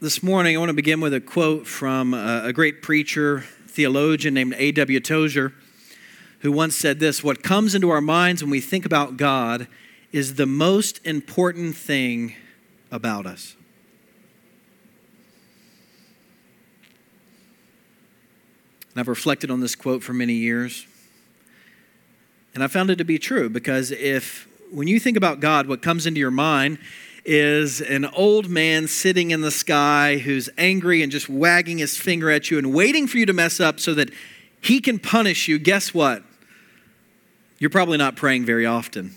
this morning, I want to begin with a quote from a, great preacher, theologian named A.W. Tozer, who once said this What comes into our minds when we think about God is the most important thing about us. And I've reflected on this quote for many years. And I found it to be true because if, when you think about God, what comes into your mind is an old man sitting in the sky who's angry and just wagging his finger at you and waiting for you to mess up so that he can punish you, guess what? You're probably not praying very often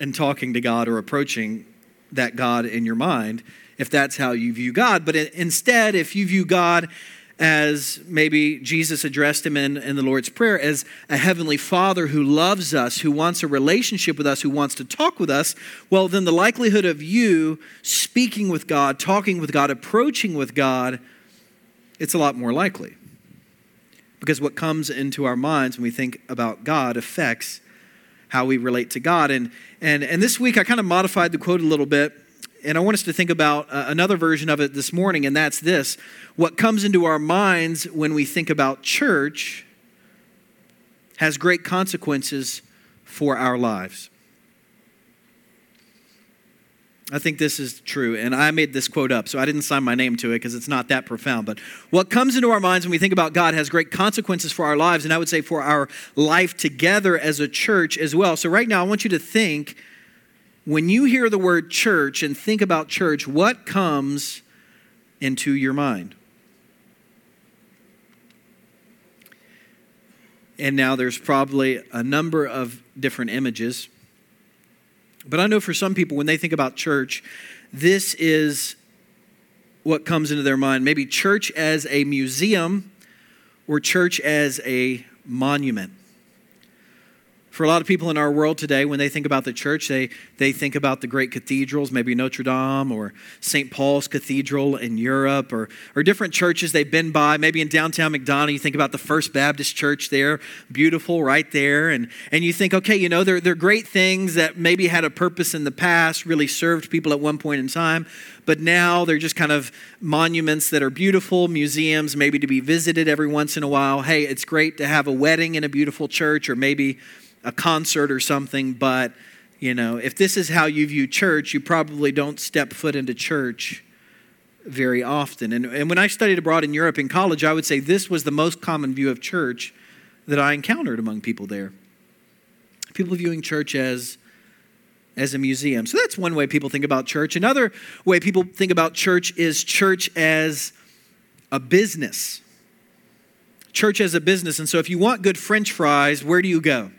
and talking to God or approaching that God in your mind if that's how you view God. But instead, if you view God as maybe Jesus addressed him in, in the Lord's Prayer, as a heavenly Father who loves us, who wants a relationship with us, who wants to talk with us, well, then the likelihood of you speaking with God, talking with God, approaching with God, it's a lot more likely. Because what comes into our minds when we think about God affects how we relate to God. And, and, and this week I kind of modified the quote a little bit and I want us to think about uh, another version of it this morning, and that's this. What comes into our minds when we think about church has great consequences for our lives. I think this is true, and I made this quote up, so I didn't sign my name to it because it's not that profound. But what comes into our minds when we think about God has great consequences for our lives, and I would say for our life together as a church as well. So, right now, I want you to think when you hear the word church and think about church, what comes into your mind? And now there's probably a number of different images. But I know for some people, when they think about church, this is what comes into their mind. Maybe church as a museum or church as a monument. For a lot of people in our world today, when they think about the church, they, they think about the great cathedrals, maybe Notre Dame or St. Paul's Cathedral in Europe or, or different churches they've been by. Maybe in downtown McDonough, you think about the First Baptist Church there, beautiful right there. And, and you think, okay, you know, they're, they're great things that maybe had a purpose in the past, really served people at one point in time, but now they're just kind of monuments that are beautiful, museums, maybe to be visited every once in a while. Hey, it's great to have a wedding in a beautiful church or maybe a concert or something, but you know, if this is how you view church, you probably don't step foot into church very often. And, and when I studied abroad in Europe in college, I would say this was the most common view of church that I encountered among people there. People viewing church as as a museum. So that's one way people think about church. Another way people think about church is church as a business. Church as a business. And so if you want good french fries, where do you go?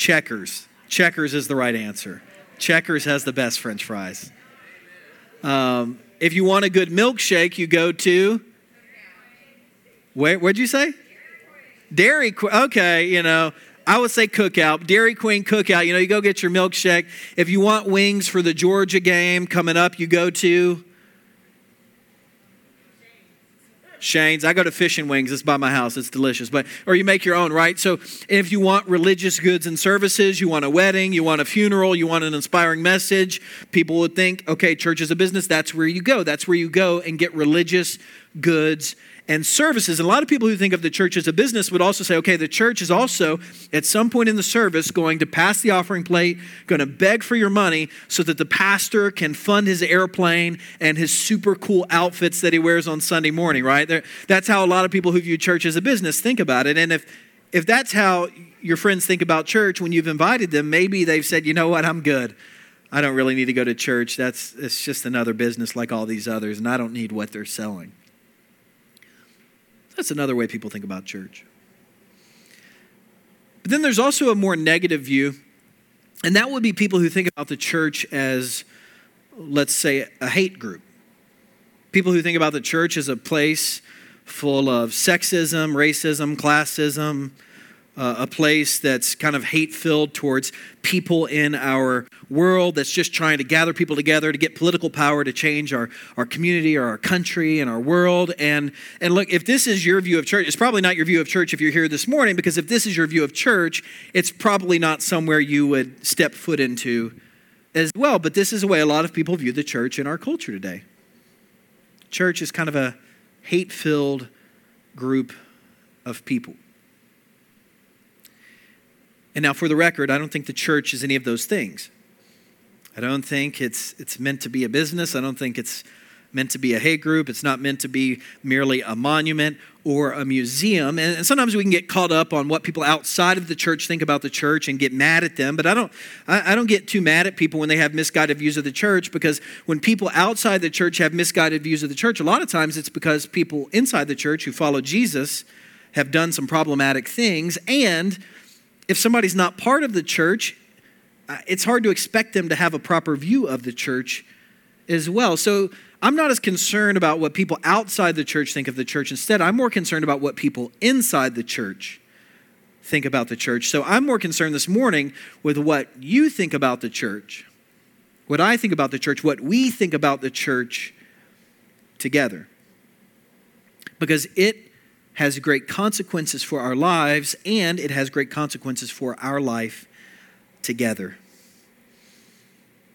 Checkers. Checkers is the right answer. Checkers has the best french fries. Um, if you want a good milkshake, you go to. Where, what'd you say? Dairy Queen. Okay, you know, I would say cookout, Dairy Queen cookout. You know, you go get your milkshake. If you want wings for the Georgia game coming up, you go to Shane's. I go to Fish and Wings. It's by my house. It's delicious. But or you make your own, right? So if you want religious goods and services, you want a wedding, you want a funeral, you want an inspiring message, people would think, okay, church is a business. That's where you go. That's where you go and get religious goods and services. And a lot of people who think of the church as a business would also say, okay, the church is also at some point in the service going to pass the offering plate, going to beg for your money so that the pastor can fund his airplane and his super cool outfits that he wears on Sunday morning, right? That's how a lot of people who view church as a business think about it. And if if that's how your friends think about church when you've invited them, maybe they've said, you know what, I'm good. I don't really need to go to church. That's it's just another business like all these others, and I don't need what they're selling. That's another way people think about church. But then there's also a more negative view, and that would be people who think about the church as, let's say, a hate group. People who think about the church as a place full of sexism, racism, classism, uh, a place that's kind of hate filled towards people in our world, that's just trying to gather people together to get political power to change our, our community or our country and our world. And, and look, if this is your view of church, it's probably not your view of church if you're here this morning, because if this is your view of church, it's probably not somewhere you would step foot into as well, but this is the way a lot of people view the church in our culture today. Church is kind of a hate filled group of people. And now, for the record, I don't think the church is any of those things. I don't think it's, it's meant to be a business. I don't think it's meant to be a hate group. It's not meant to be merely a monument or a museum. And, and, sometimes we can get caught up on what people outside of the church think about the church and get mad at them. But I don't, I, I don't get too mad at people when they have misguided views of the church because when people outside the church have misguided views of the church, a lot of times it's because people inside the church who follow Jesus have done some problematic things. And if somebody's not part of the church, uh, it's hard to expect them to have a proper view of the church as well. So I'm not as concerned about what people outside the church think of the church. Instead, I'm more concerned about what people inside the church think about the church. So I'm more concerned this morning with what you think about the church, what I think about the church, what we think about the church together. Because it has great consequences for our lives and it has great consequences for our life together.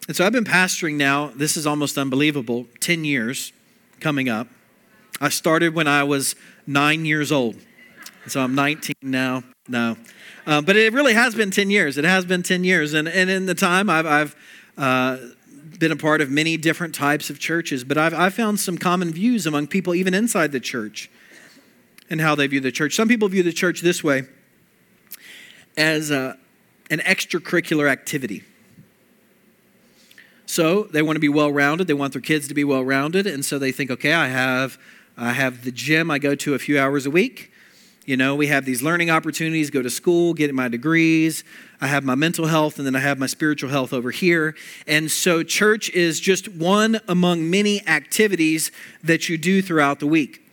And so I've been pastoring now, this is almost unbelievable, 10 years coming up. I started when I was nine years old. So I'm 19 now. No. Uh, but it really has been 10 years. It has been 10 years. And, and in the time, I've, I've uh, been a part of many different types of churches, but I've, I've found some common views among people, even inside the church, and how they view the church. Some people view the church this way as uh, an extracurricular activity. So they want to be well rounded. They want their kids to be well rounded. And so they think, okay, I have, I have the gym I go to a few hours a week. You know, we have these learning opportunities, go to school, get my degrees. I have my mental health, and then I have my spiritual health over here. And so, church is just one among many activities that you do throughout the week.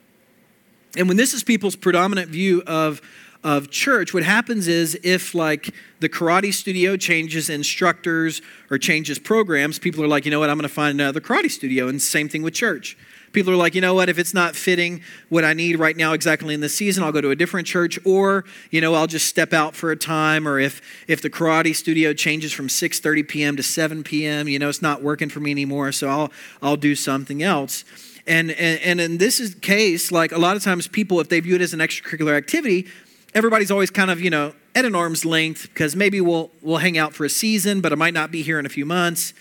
And when this is people's predominant view of of church, what happens is if like the karate studio changes instructors or changes programs, people are like, you know what, I'm going to find another karate studio. And same thing with church. People are like, you know what, if it's not fitting what I need right now exactly in this season, I'll go to a different church, or, you know, I'll just step out for a time, or if if the karate studio changes from 6:30 p.m. to 7 p.m., you know, it's not working for me anymore, so I'll I'll do something else. And, and, and in this case, like a lot of times people, if they view it as an extracurricular activity, everybody's always kind of, you know, at an arm's length because maybe we'll, we'll hang out for a season, but I might not be here in a few months.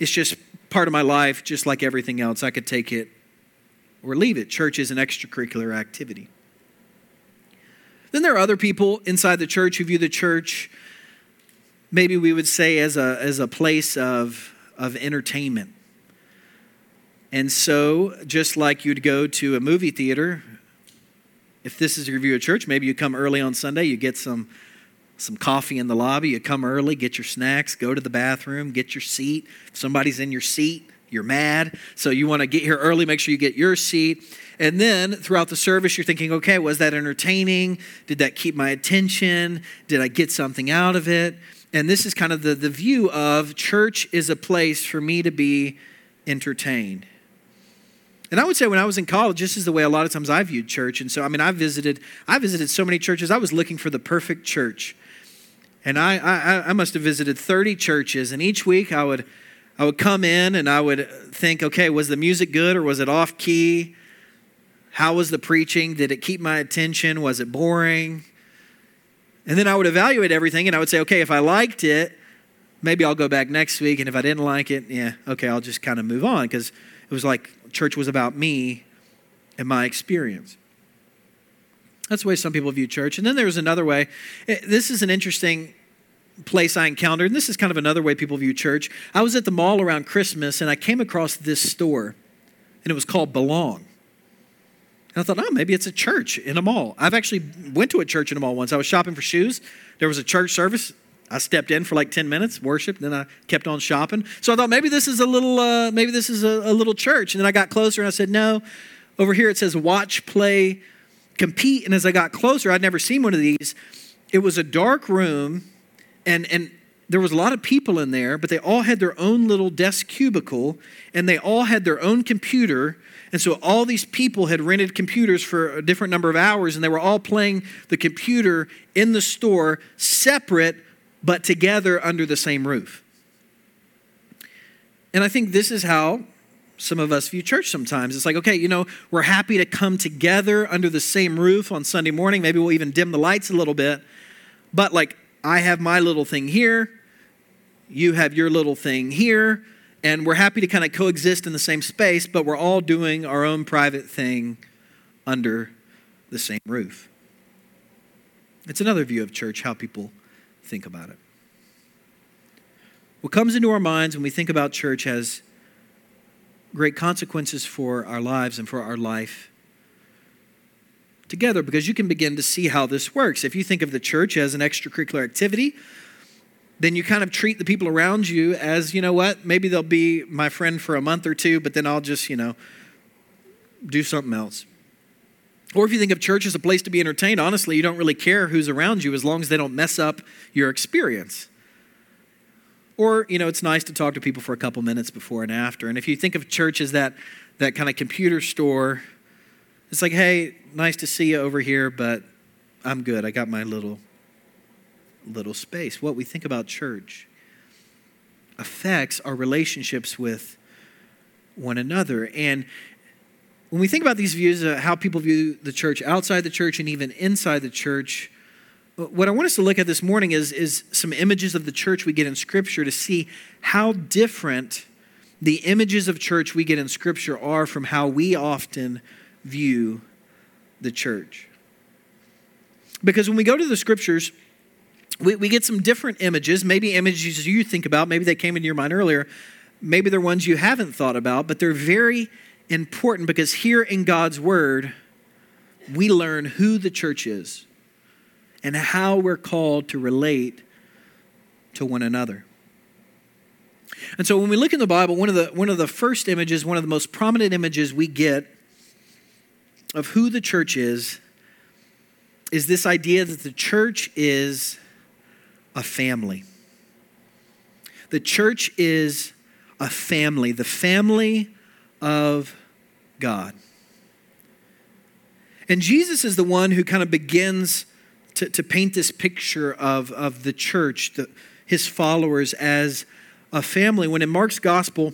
It's just part of my life, just like everything else. I could take it or leave it. Church is an extracurricular activity. Then there are other people inside the church who view the church, maybe we would say, as a, as a place of, of entertainment. And so, just like you'd go to a movie theater if this is your view of church, maybe you come early on Sunday, you get some some coffee in the lobby, you come early, get your snacks, go to the bathroom, get your seat. If somebody's in your seat, you're mad. So you want to get here early, make sure you get your seat. And then throughout the service, you're thinking, okay, was that entertaining? Did that keep my attention? Did I get something out of it? And this is kind of the, the view of church is a place for me to be entertained. And I would say when I was in college, this is the way a lot of times I viewed church. And so, I mean, I visited, I visited so many churches. I was looking for the perfect church. And I, I, I must have visited 30 churches. And each week I would, I would come in and I would think, okay, was the music good or was it off key? How was the preaching? Did it keep my attention? Was it boring? And then I would evaluate everything and I would say, okay, if I liked it, maybe I'll go back next week. And if I didn't like it, yeah, okay, I'll just kind of move on because it was like church was about me and my experience. That's the way some people view church. And then there's another way. Eh, this is an interesting place I encountered, and this is kind of another way people view church. I was at the mall around Christmas, and I came across this store, and it was called Belong. And I thought, oh, maybe it's a church in a mall. I've actually went to a church in a mall once. I was shopping for shoes. There was a church service I stepped in for like 10 minutes, worshiped, then I kept on shopping. So I thought maybe this is a little, uh, maybe this is a, a little church. And then I got closer and I said, no. Over here it says watch, play, compete. And as I got closer, I'd never seen one of these. It was a dark room, and and there was a lot of people in there, but they all had their own little desk cubicle, and they all had their own computer. And so all these people had rented computers for a different number of hours, and they were all playing the computer in the store, separate but together under the same roof. And I think this is how some of us view church sometimes. It's like, okay, you know, we're happy to come together under the same roof on Sunday morning. Maybe we'll even dim the lights a little bit. But like, I have my little thing here, you have your little thing here, and we're happy to kind of coexist in the same space, but we're all doing our own private thing under the same roof. It's another view of church, how people think about it. What comes into our minds when we think about church has great consequences for our lives and for our life together because you can begin to see how this works. If you think of the church as an extracurricular activity, then you kind of treat the people around you as, you know what, maybe they'll be my friend for a month or two, but then I'll just, you know, do something else. Or if you think of church as a place to be entertained, honestly, you don't really care who's around you as long as they don't mess up your experience. Or, you know, it's nice to talk to people for a couple minutes before and after. And if you think of church as that, that kind of computer store, it's like, hey, nice to see you over here, but I'm good. I got my little little space. What we think about church affects our relationships with one another. And when we think about these views, uh, how people view the church outside the church and even inside the church, what I want us to look at this morning is, is some images of the church we get in Scripture to see how different the images of church we get in Scripture are from how we often view the church. Because when we go to the Scriptures, we, we get some different images, maybe images you think about, maybe they came into your mind earlier, maybe they're ones you haven't thought about, but they're very important because here in God's Word, we learn who the church is and how we're called to relate to one another. And so when we look in the Bible, one of the, one of the first images, one of the most prominent images we get of who the church is, is this idea that the church is a family. The church is a family, the family of God. And Jesus is the one who kind of begins to, to paint this picture of, of the church, the, his followers, as a family. When in Mark's gospel,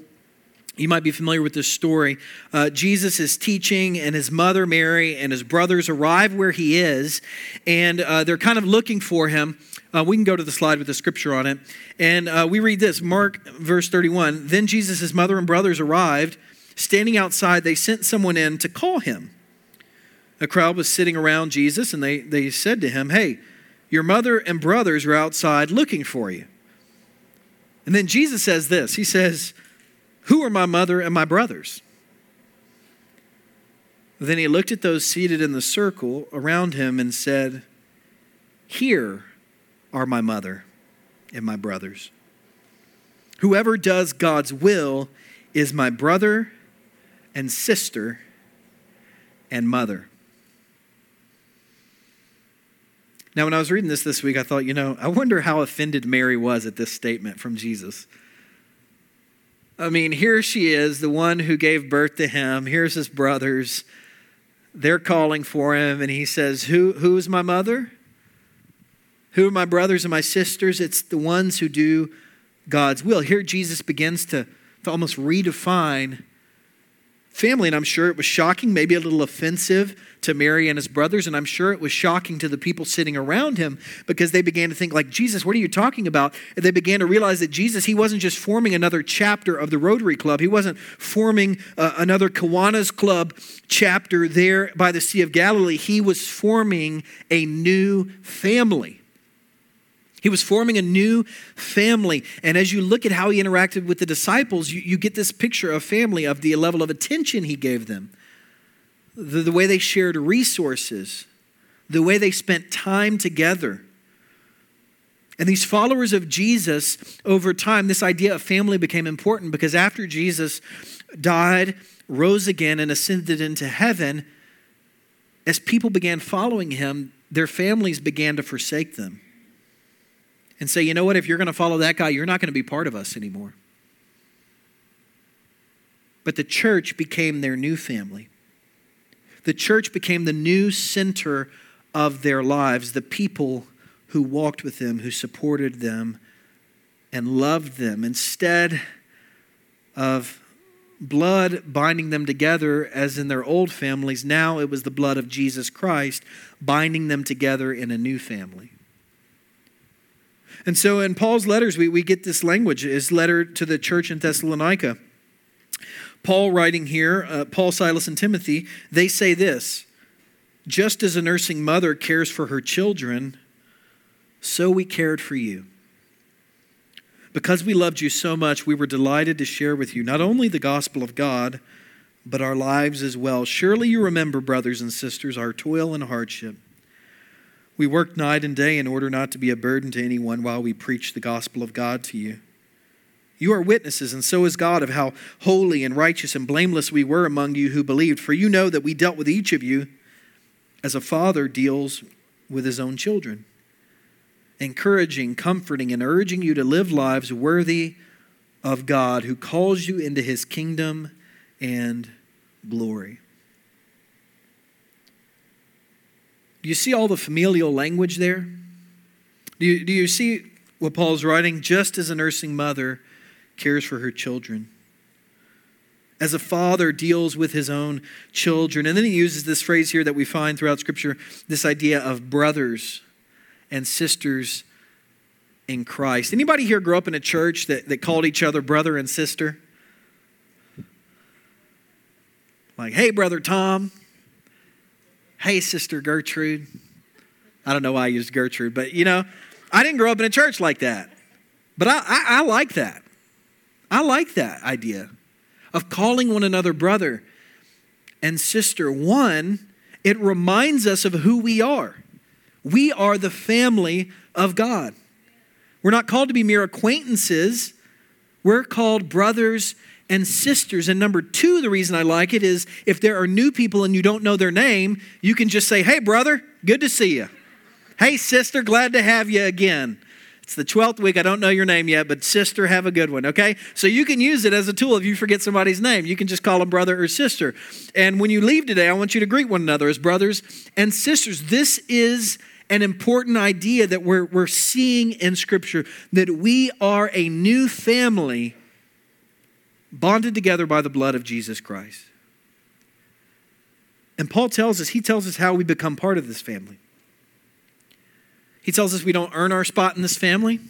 you might be familiar with this story. Uh, Jesus is teaching, and his mother, Mary, and his brothers arrive where he is, and uh, they're kind of looking for him. Uh, we can go to the slide with the scripture on it. And uh, we read this Mark, verse 31. Then Jesus' mother and brothers arrived. Standing outside, they sent someone in to call him. A crowd was sitting around Jesus, and they, they said to him, Hey, your mother and brothers are outside looking for you. And then Jesus says this He says, Who are my mother and my brothers? Then he looked at those seated in the circle around him and said, Here are my mother and my brothers. Whoever does God's will is my brother and sister and mother. Now, when I was reading this this week, I thought, you know, I wonder how offended Mary was at this statement from Jesus. I mean, here she is, the one who gave birth to him. Here's his brothers. They're calling for him, and he says, Who, Who's my mother? Who are my brothers and my sisters? It's the ones who do God's will. Here, Jesus begins to, to almost redefine family, and I'm sure it was shocking, maybe a little offensive to Mary and his brothers, and I'm sure it was shocking to the people sitting around him because they began to think, like, Jesus, what are you talking about? And they began to realize that Jesus, he wasn't just forming another chapter of the Rotary Club, he wasn't forming uh, another Kiwanis Club chapter there by the Sea of Galilee. He was forming a new family. He was forming a new family. And as you look at how he interacted with the disciples, you, you get this picture of family, of the level of attention he gave them, the, the way they shared resources, the way they spent time together. And these followers of Jesus, over time, this idea of family became important because after Jesus died, rose again, and ascended into heaven, as people began following him, their families began to forsake them and say, you know what, if you're going to follow that guy, you're not going to be part of us anymore. But the church became their new family. The church became the new center of their lives, the people who walked with them, who supported them, and loved them. Instead, of blood binding them together as in their old families. Now it was the blood of Jesus Christ binding them together in a new family. And so in Paul's letters, we, we get this language, his letter to the church in Thessalonica. Paul writing here, uh, Paul, Silas, and Timothy, they say this Just as a nursing mother cares for her children, so we cared for you. Because we loved you so much, we were delighted to share with you not only the gospel of God, but our lives as well. Surely you remember, brothers and sisters, our toil and hardship. We worked night and day in order not to be a burden to anyone while we preached the gospel of God to you. You are witnesses, and so is God, of how holy and righteous and blameless we were among you who believed. For you know that we dealt with each of you as a father deals with his own children encouraging, comforting, and urging you to live lives worthy of God who calls you into his kingdom and glory. Do you see all the familial language there? Do you, do you see what Paul's writing? Just as a nursing mother cares for her children, as a father deals with his own children. And then he uses this phrase here that we find throughout Scripture this idea of brothers and sisters in Christ. Anybody here grow up in a church that, that called each other brother and sister? Like, hey, brother Tom. Hey, sister Gertrude. I don't know why I used Gertrude, but you know, I didn't grow up in a church like that. But I, I, I like that. I like that idea of calling one another brother and sister. One, it reminds us of who we are. We are the family of God. We're not called to be mere acquaintances, we're called brothers and sisters. And number two, the reason I like it is if there are new people and you don't know their name, you can just say, Hey, brother, good to see you. Hey, sister, glad to have you again. It's the 12th week. I don't know your name yet, but sister, have a good one, okay? So you can use it as a tool if you forget somebody's name. You can just call them brother or sister. And when you leave today, I want you to greet one another as brothers and sisters. This is an important idea that we're, we're seeing in Scripture that we are a new family bonded together by the blood of Jesus Christ. And Paul tells us, he tells us how we become part of this family. He tells us we don't earn our spot in this family.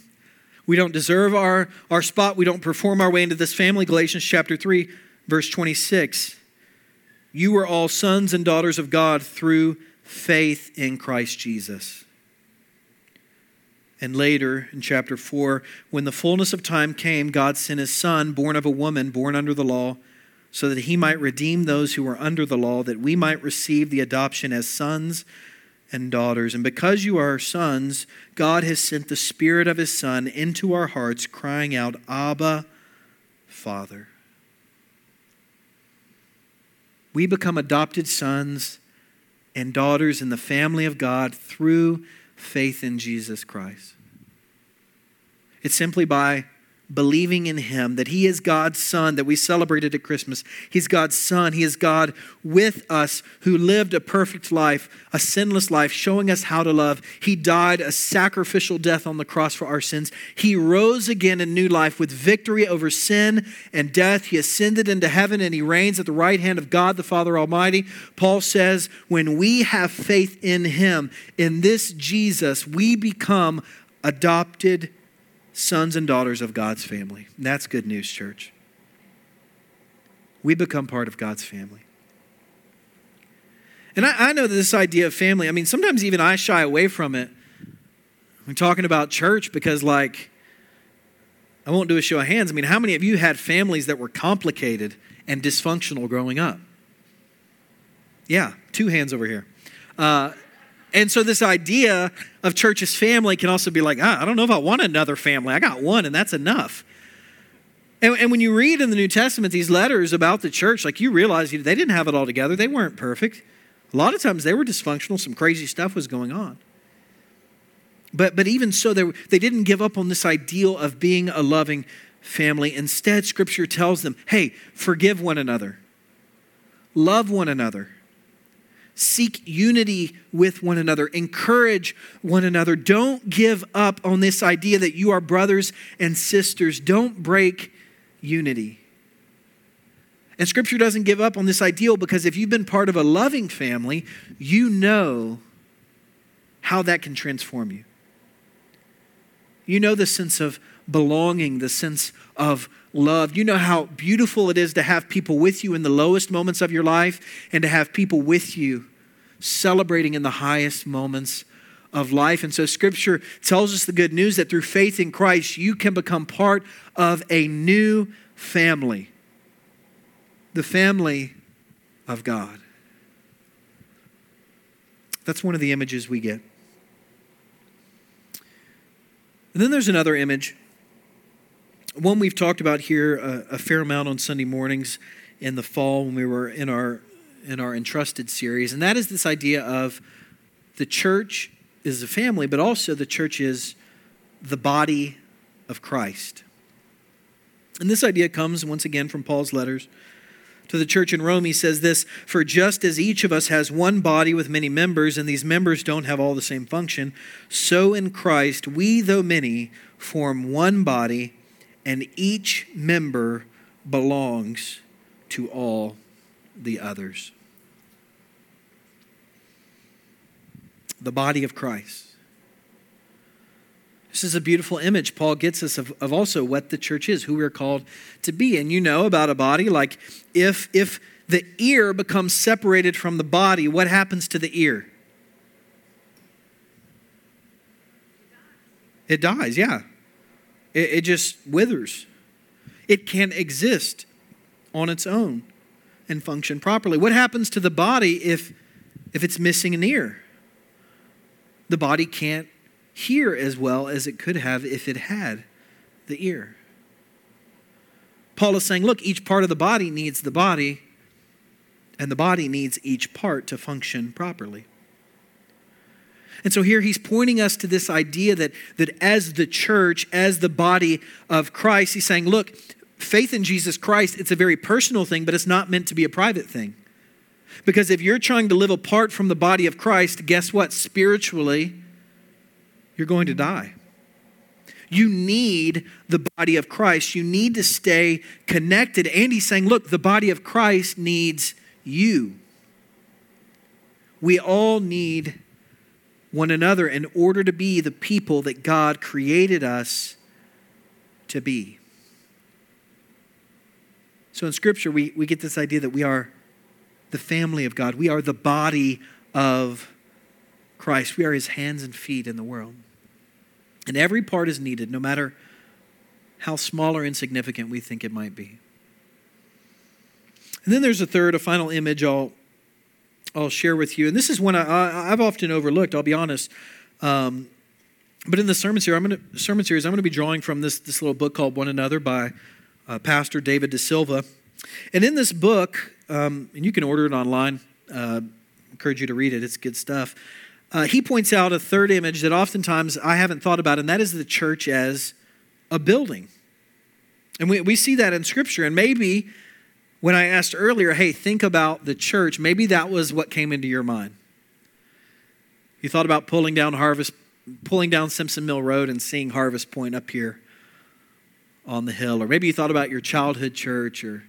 We don't deserve our, our spot. We don't perform our way into this family. Galatians chapter 3, verse 26. You are all sons and daughters of God through faith in Christ Jesus. And later in chapter 4, when the fullness of time came, God sent his son, born of a woman, born under the law, so that he might redeem those who were under the law, that we might receive the adoption as sons and daughters. And because you are sons, God has sent the Spirit of his Son into our hearts, crying out, Abba, Father. We become adopted sons and daughters in the family of God through faith in Jesus Christ. It's simply by believing in him, that he is God's son that we celebrated at Christmas. He's God's son. He is God with us who lived a perfect life, a sinless life, showing us how to love. He died a sacrificial death on the cross for our sins. He rose again in new life with victory over sin and death. He ascended into heaven and he reigns at the right hand of God the Father Almighty. Paul says, when we have faith in him, in this Jesus, we become adopted sons and daughters of God's family. And that's good news, church. We become part of God's family. And I, I, know that this idea of family, I mean, sometimes even I shy away from it. I'm talking about church because, like, I won't do a show of hands. I mean, how many of you had families that were complicated and dysfunctional growing up? Yeah, two hands over here. Uh, and so, this idea of church as family can also be like, ah, I don't know if I want another family. I got one, and that's enough. And, and when you read in the New Testament these letters about the church, like you realize they didn't have it all together. They weren't perfect. A lot of times they were dysfunctional, some crazy stuff was going on. But, but even so, they, they didn't give up on this ideal of being a loving family. Instead, Scripture tells them hey, forgive one another, love one another Seek unity with one another. Encourage one another. Don't give up on this idea that you are brothers and sisters. Don't break unity. And Scripture doesn't give up on this ideal because if you've been part of a loving family, you know how that can transform you. You know the sense of belonging, the sense of love. You know how beautiful it is to have people with you in the lowest moments of your life and to have people with you celebrating in the highest moments of life. And so, Scripture tells us the good news that through faith in Christ, you can become part of a new family the family of God. That's one of the images we get. And then there's another image, one we've talked about here a, a, fair amount on Sunday mornings in the fall when we were in our in our entrusted series, and that is this idea of the church is a family, but also the church is the body of Christ. And this idea comes once again from Paul's letters to the church in Rome, he says this For just as each of us has one body with many members, and these members don't have all the same function, so in Christ we, though many, form one body, and each member belongs to all the others. The body of Christ. This is a beautiful image Paul gets us of, of also what the church is, who we're called to be. And you know about a body, like if if the ear becomes separated from the body, what happens to the ear? It dies, yeah. It, it just withers. It can't exist on its own and function properly. What happens to the body if, if it's missing an ear? The body can't hear as well as it could have if it had the ear. Paul is saying, look, each part of the body needs the body, and the body needs each part to function properly. And so here he's pointing us to this idea that, that as the church, as the body of Christ, he's saying, look, faith in Jesus Christ, it's a very personal thing, but it's not meant to be a private thing. Because if you're trying to live apart from the body of Christ, guess what? Spiritually, you're going to die. You need the body of Christ. You need to stay connected. And he's saying, look, the body of Christ needs you. We all need one another in order to be the people that God created us to be. So in Scripture, we, we get this idea that we are the family of God, we are the body of Christ, we are his hands and feet in the world. And every part is needed, no matter how small or insignificant we think it might be. And then there's a third, a final image I'll, I'll share with you. And this is one I, have often overlooked, I'll be honest. Um, but in the sermon series, I'm going to, sermon series, I'm going to be drawing from this, this little book called One Another by uh, Pastor David De Silva. And in this book, um, and you can order it online, uh, encourage you to read it, it's good stuff. Uh, he points out a third image that oftentimes I haven't thought about, and that is the church as a building. And we, we see that in Scripture. And maybe when I asked earlier, hey, think about the church, maybe that was what came into your mind. You thought about pulling down Harvest, pulling down Simpson Mill Road and seeing Harvest Point up here on the hill. Or maybe you thought about your childhood church or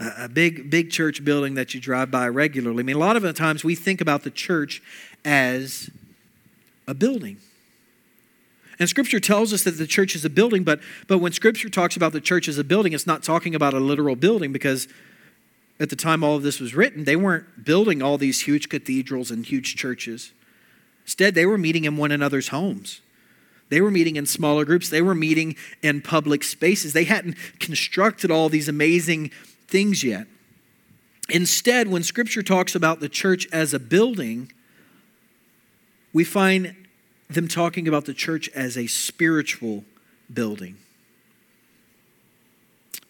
a big, big church building that you drive by regularly. I mean, a lot of the times we think about the church as a building. And Scripture tells us that the church is a building, but, but when Scripture talks about the church as a building, it's not talking about a literal building because at the time all of this was written, they weren't building all these huge cathedrals and huge churches. Instead, they were meeting in one another's homes. They were meeting in smaller groups. They were meeting in public spaces. They hadn't constructed all these amazing things yet. Instead, when Scripture talks about the church as a building, we find them talking about the church as a spiritual building.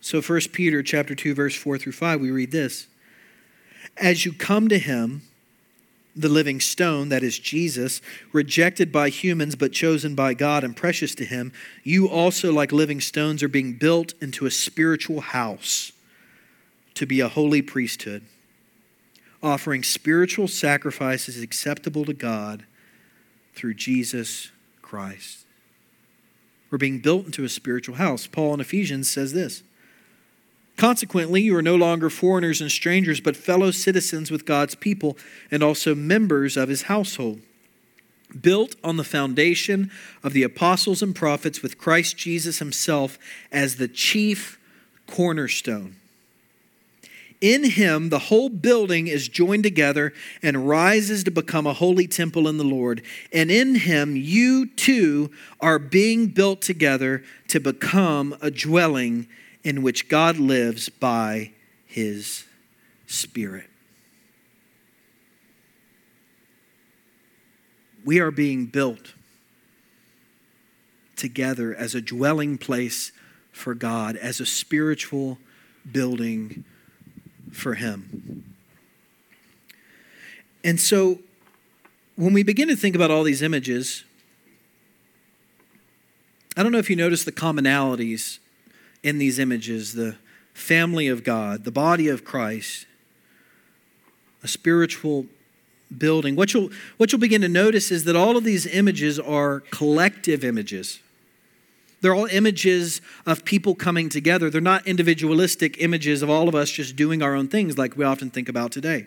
So 1 Peter chapter 2 verse 4 through 5 we read this. As you come to him the living stone that is Jesus rejected by humans but chosen by God and precious to him you also like living stones are being built into a spiritual house to be a holy priesthood, offering spiritual sacrifices acceptable to God through Jesus Christ. We're being built into a spiritual house. Paul in Ephesians says this Consequently, you are no longer foreigners and strangers, but fellow citizens with God's people and also members of his household, built on the foundation of the apostles and prophets, with Christ Jesus himself as the chief cornerstone. In him, the whole building is joined together and rises to become a holy temple in the Lord. And in him, you too are being built together to become a dwelling in which God lives by his Spirit. We are being built together as a dwelling place for God, as a spiritual building for Him. And so, when we begin to think about all these images, I don't know if you notice the commonalities in these images the family of God, the body of Christ, a spiritual building. What you'll, what you'll begin to notice is that all of these images are collective images. They're all images of people coming together. They're not individualistic images of all of us just doing our own things like we often think about today.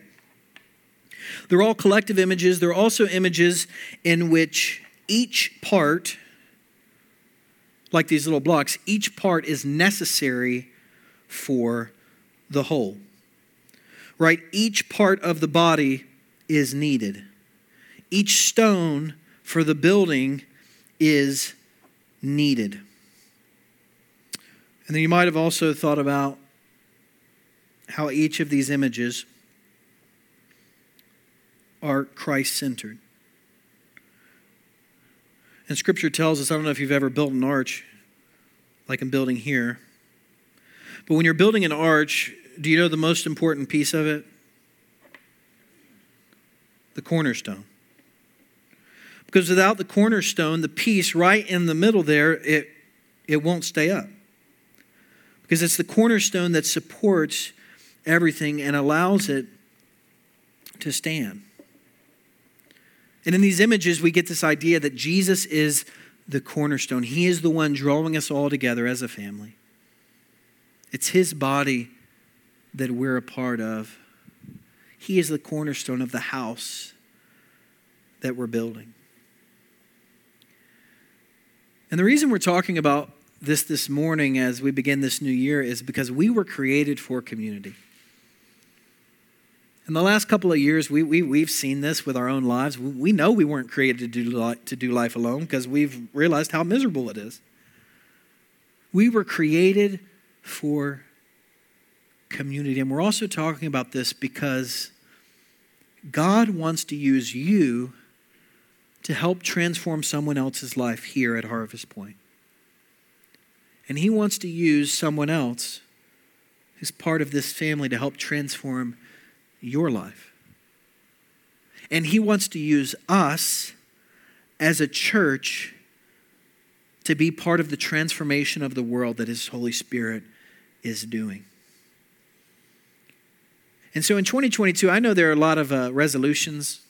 They're all collective images. They're also images in which each part like these little blocks, each part is necessary for the whole. Right? Each part of the body is needed. Each stone for the building is needed. And then you might have also thought about how each of these images are Christ centered. And Scripture tells us I don't know if you've ever built an arch like I'm building here, but when you're building an arch, do you know the most important piece of it? The cornerstone. Because without the cornerstone, the piece right in the middle there, it, it won't stay up. Because it's the cornerstone that supports everything and allows it to stand. And in these images, we get this idea that Jesus is the cornerstone. He is the one drawing us all together as a family. It's His body that we're a part of. He is the cornerstone of the house that we're building. And the reason we're talking about this this morning as we begin this new year is because we were created for community. In the last couple of years, we, we, we've seen this with our own lives. We know we weren't created to do, to do life alone because we've realized how miserable it is. We were created for community. And we're also talking about this because God wants to use you to help transform someone else's life here at Harvest Point. And He wants to use someone else who's part of this family to help transform your life. And He wants to use us as a church to be part of the transformation of the world that His Holy Spirit is doing. And so in 2022, I know there are a lot of uh, resolutions,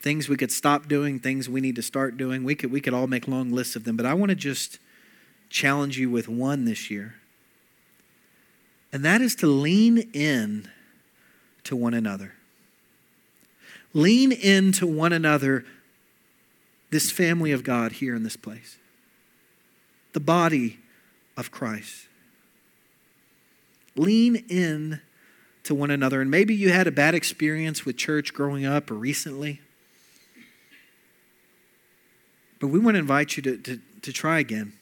things we could stop doing, things we need to start doing. We could, we could all make long lists of them, but I want to just challenge you with one this year. And that is to lean in to one another. Lean into one another, this family of God here in this place, the body of Christ. Lean in to one another. And maybe you had a bad experience with church growing up or recently. But we want to invite you to, to, to try again.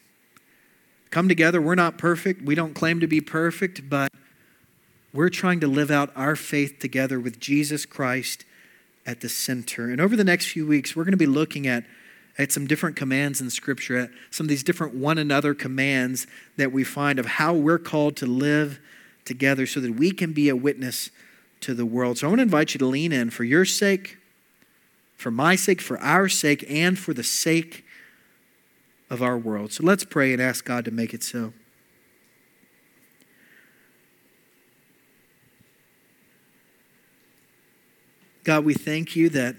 Come together. We're not perfect. We don't claim to be perfect, but we're trying to live out our faith together with Jesus Christ at the center. And over the next few weeks, we're going to be looking at, at some different commands in Scripture, at some of these different one another commands that we find of how we're called to live together so that we can be a witness to the world. So I want to invite you to lean in for your sake, for my sake, for our sake, and for the sake of our world. So let's pray and ask God to make it so. God, we thank you that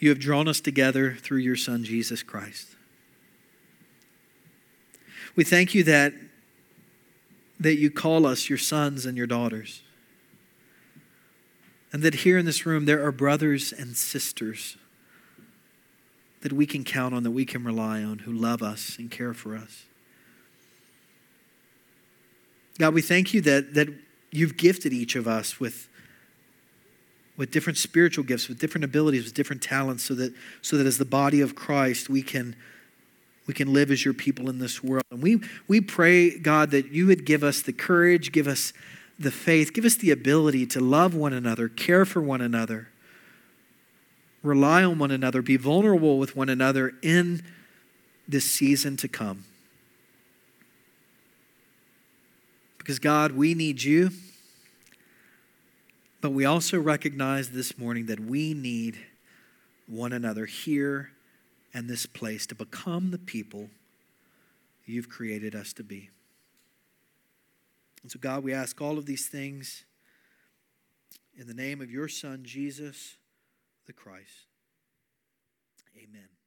you have drawn us together through your Son, Jesus Christ. We thank you that that you call us your sons and your daughters. And that here in this room there are brothers and sisters that we can count on, that we can rely on, who love us and care for us. God, we thank you that, that you've gifted each of us with, with different spiritual gifts, with different abilities, with different talents, so that, so that as the body of Christ, we can, we can live as your people in this world. And we, we pray, God, that you would give us the courage, give us the faith, give us the ability to love one another, care for one another, rely on one another, be vulnerable with one another in this season to come. Because, God, we need you, but we also recognize this morning that we need one another here and this place to become the people you've created us to be. And so, God, we ask all of these things in the name of your Son, Jesus the Christ. Amen.